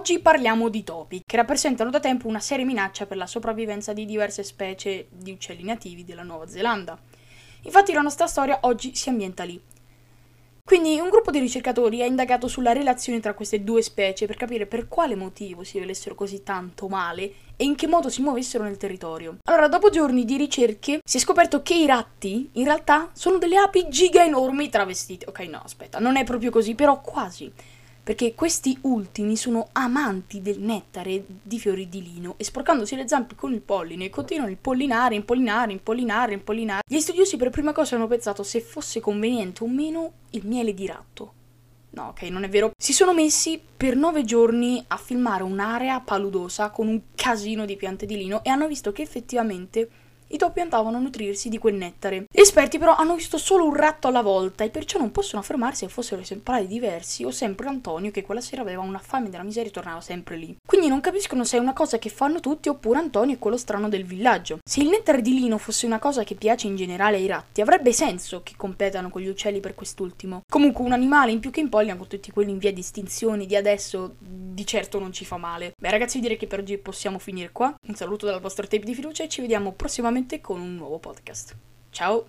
Oggi parliamo di topi, che rappresentano da tempo una seria minaccia per la sopravvivenza di diverse specie di uccelli nativi della Nuova Zelanda. Infatti la nostra storia oggi si ambienta lì. Quindi un gruppo di ricercatori ha indagato sulla relazione tra queste due specie per capire per quale motivo si volessero così tanto male e in che modo si muovessero nel territorio. Allora, dopo giorni di ricerche, si è scoperto che i ratti in realtà sono delle api giga enormi travestite. Ok, no, aspetta, non è proprio così, però quasi perché questi ultimi sono amanti del nettare di fiori di lino e sporcandosi le zampe con il polline continuano a impollinare, impollinare, impollinare, impollinare. Gli studiosi per prima cosa hanno pensato se fosse conveniente o meno il miele di ratto. No, ok, non è vero. Si sono messi per nove giorni a filmare un'area paludosa con un casino di piante di lino e hanno visto che effettivamente i topi andavano a nutrirsi di quel nettare. Gli esperti però hanno visto solo un ratto alla volta e perciò non possono affermarsi se fossero esemplari diversi o sempre Antonio che quella sera aveva una fame della miseria e tornava sempre lì. Quindi non capiscono se è una cosa che fanno tutti oppure Antonio è quello strano del villaggio. Se il nettare di lino fosse una cosa che piace in generale ai ratti, avrebbe senso che competano con gli uccelli per quest'ultimo. Comunque un animale in più che impollina con tutti quelli in via di estinzione di adesso di certo non ci fa male. Beh ragazzi direi che per oggi possiamo finire qua. Un saluto dal vostro tape di fiducia e ci vediamo prossimamente con un nuovo podcast. Ciao!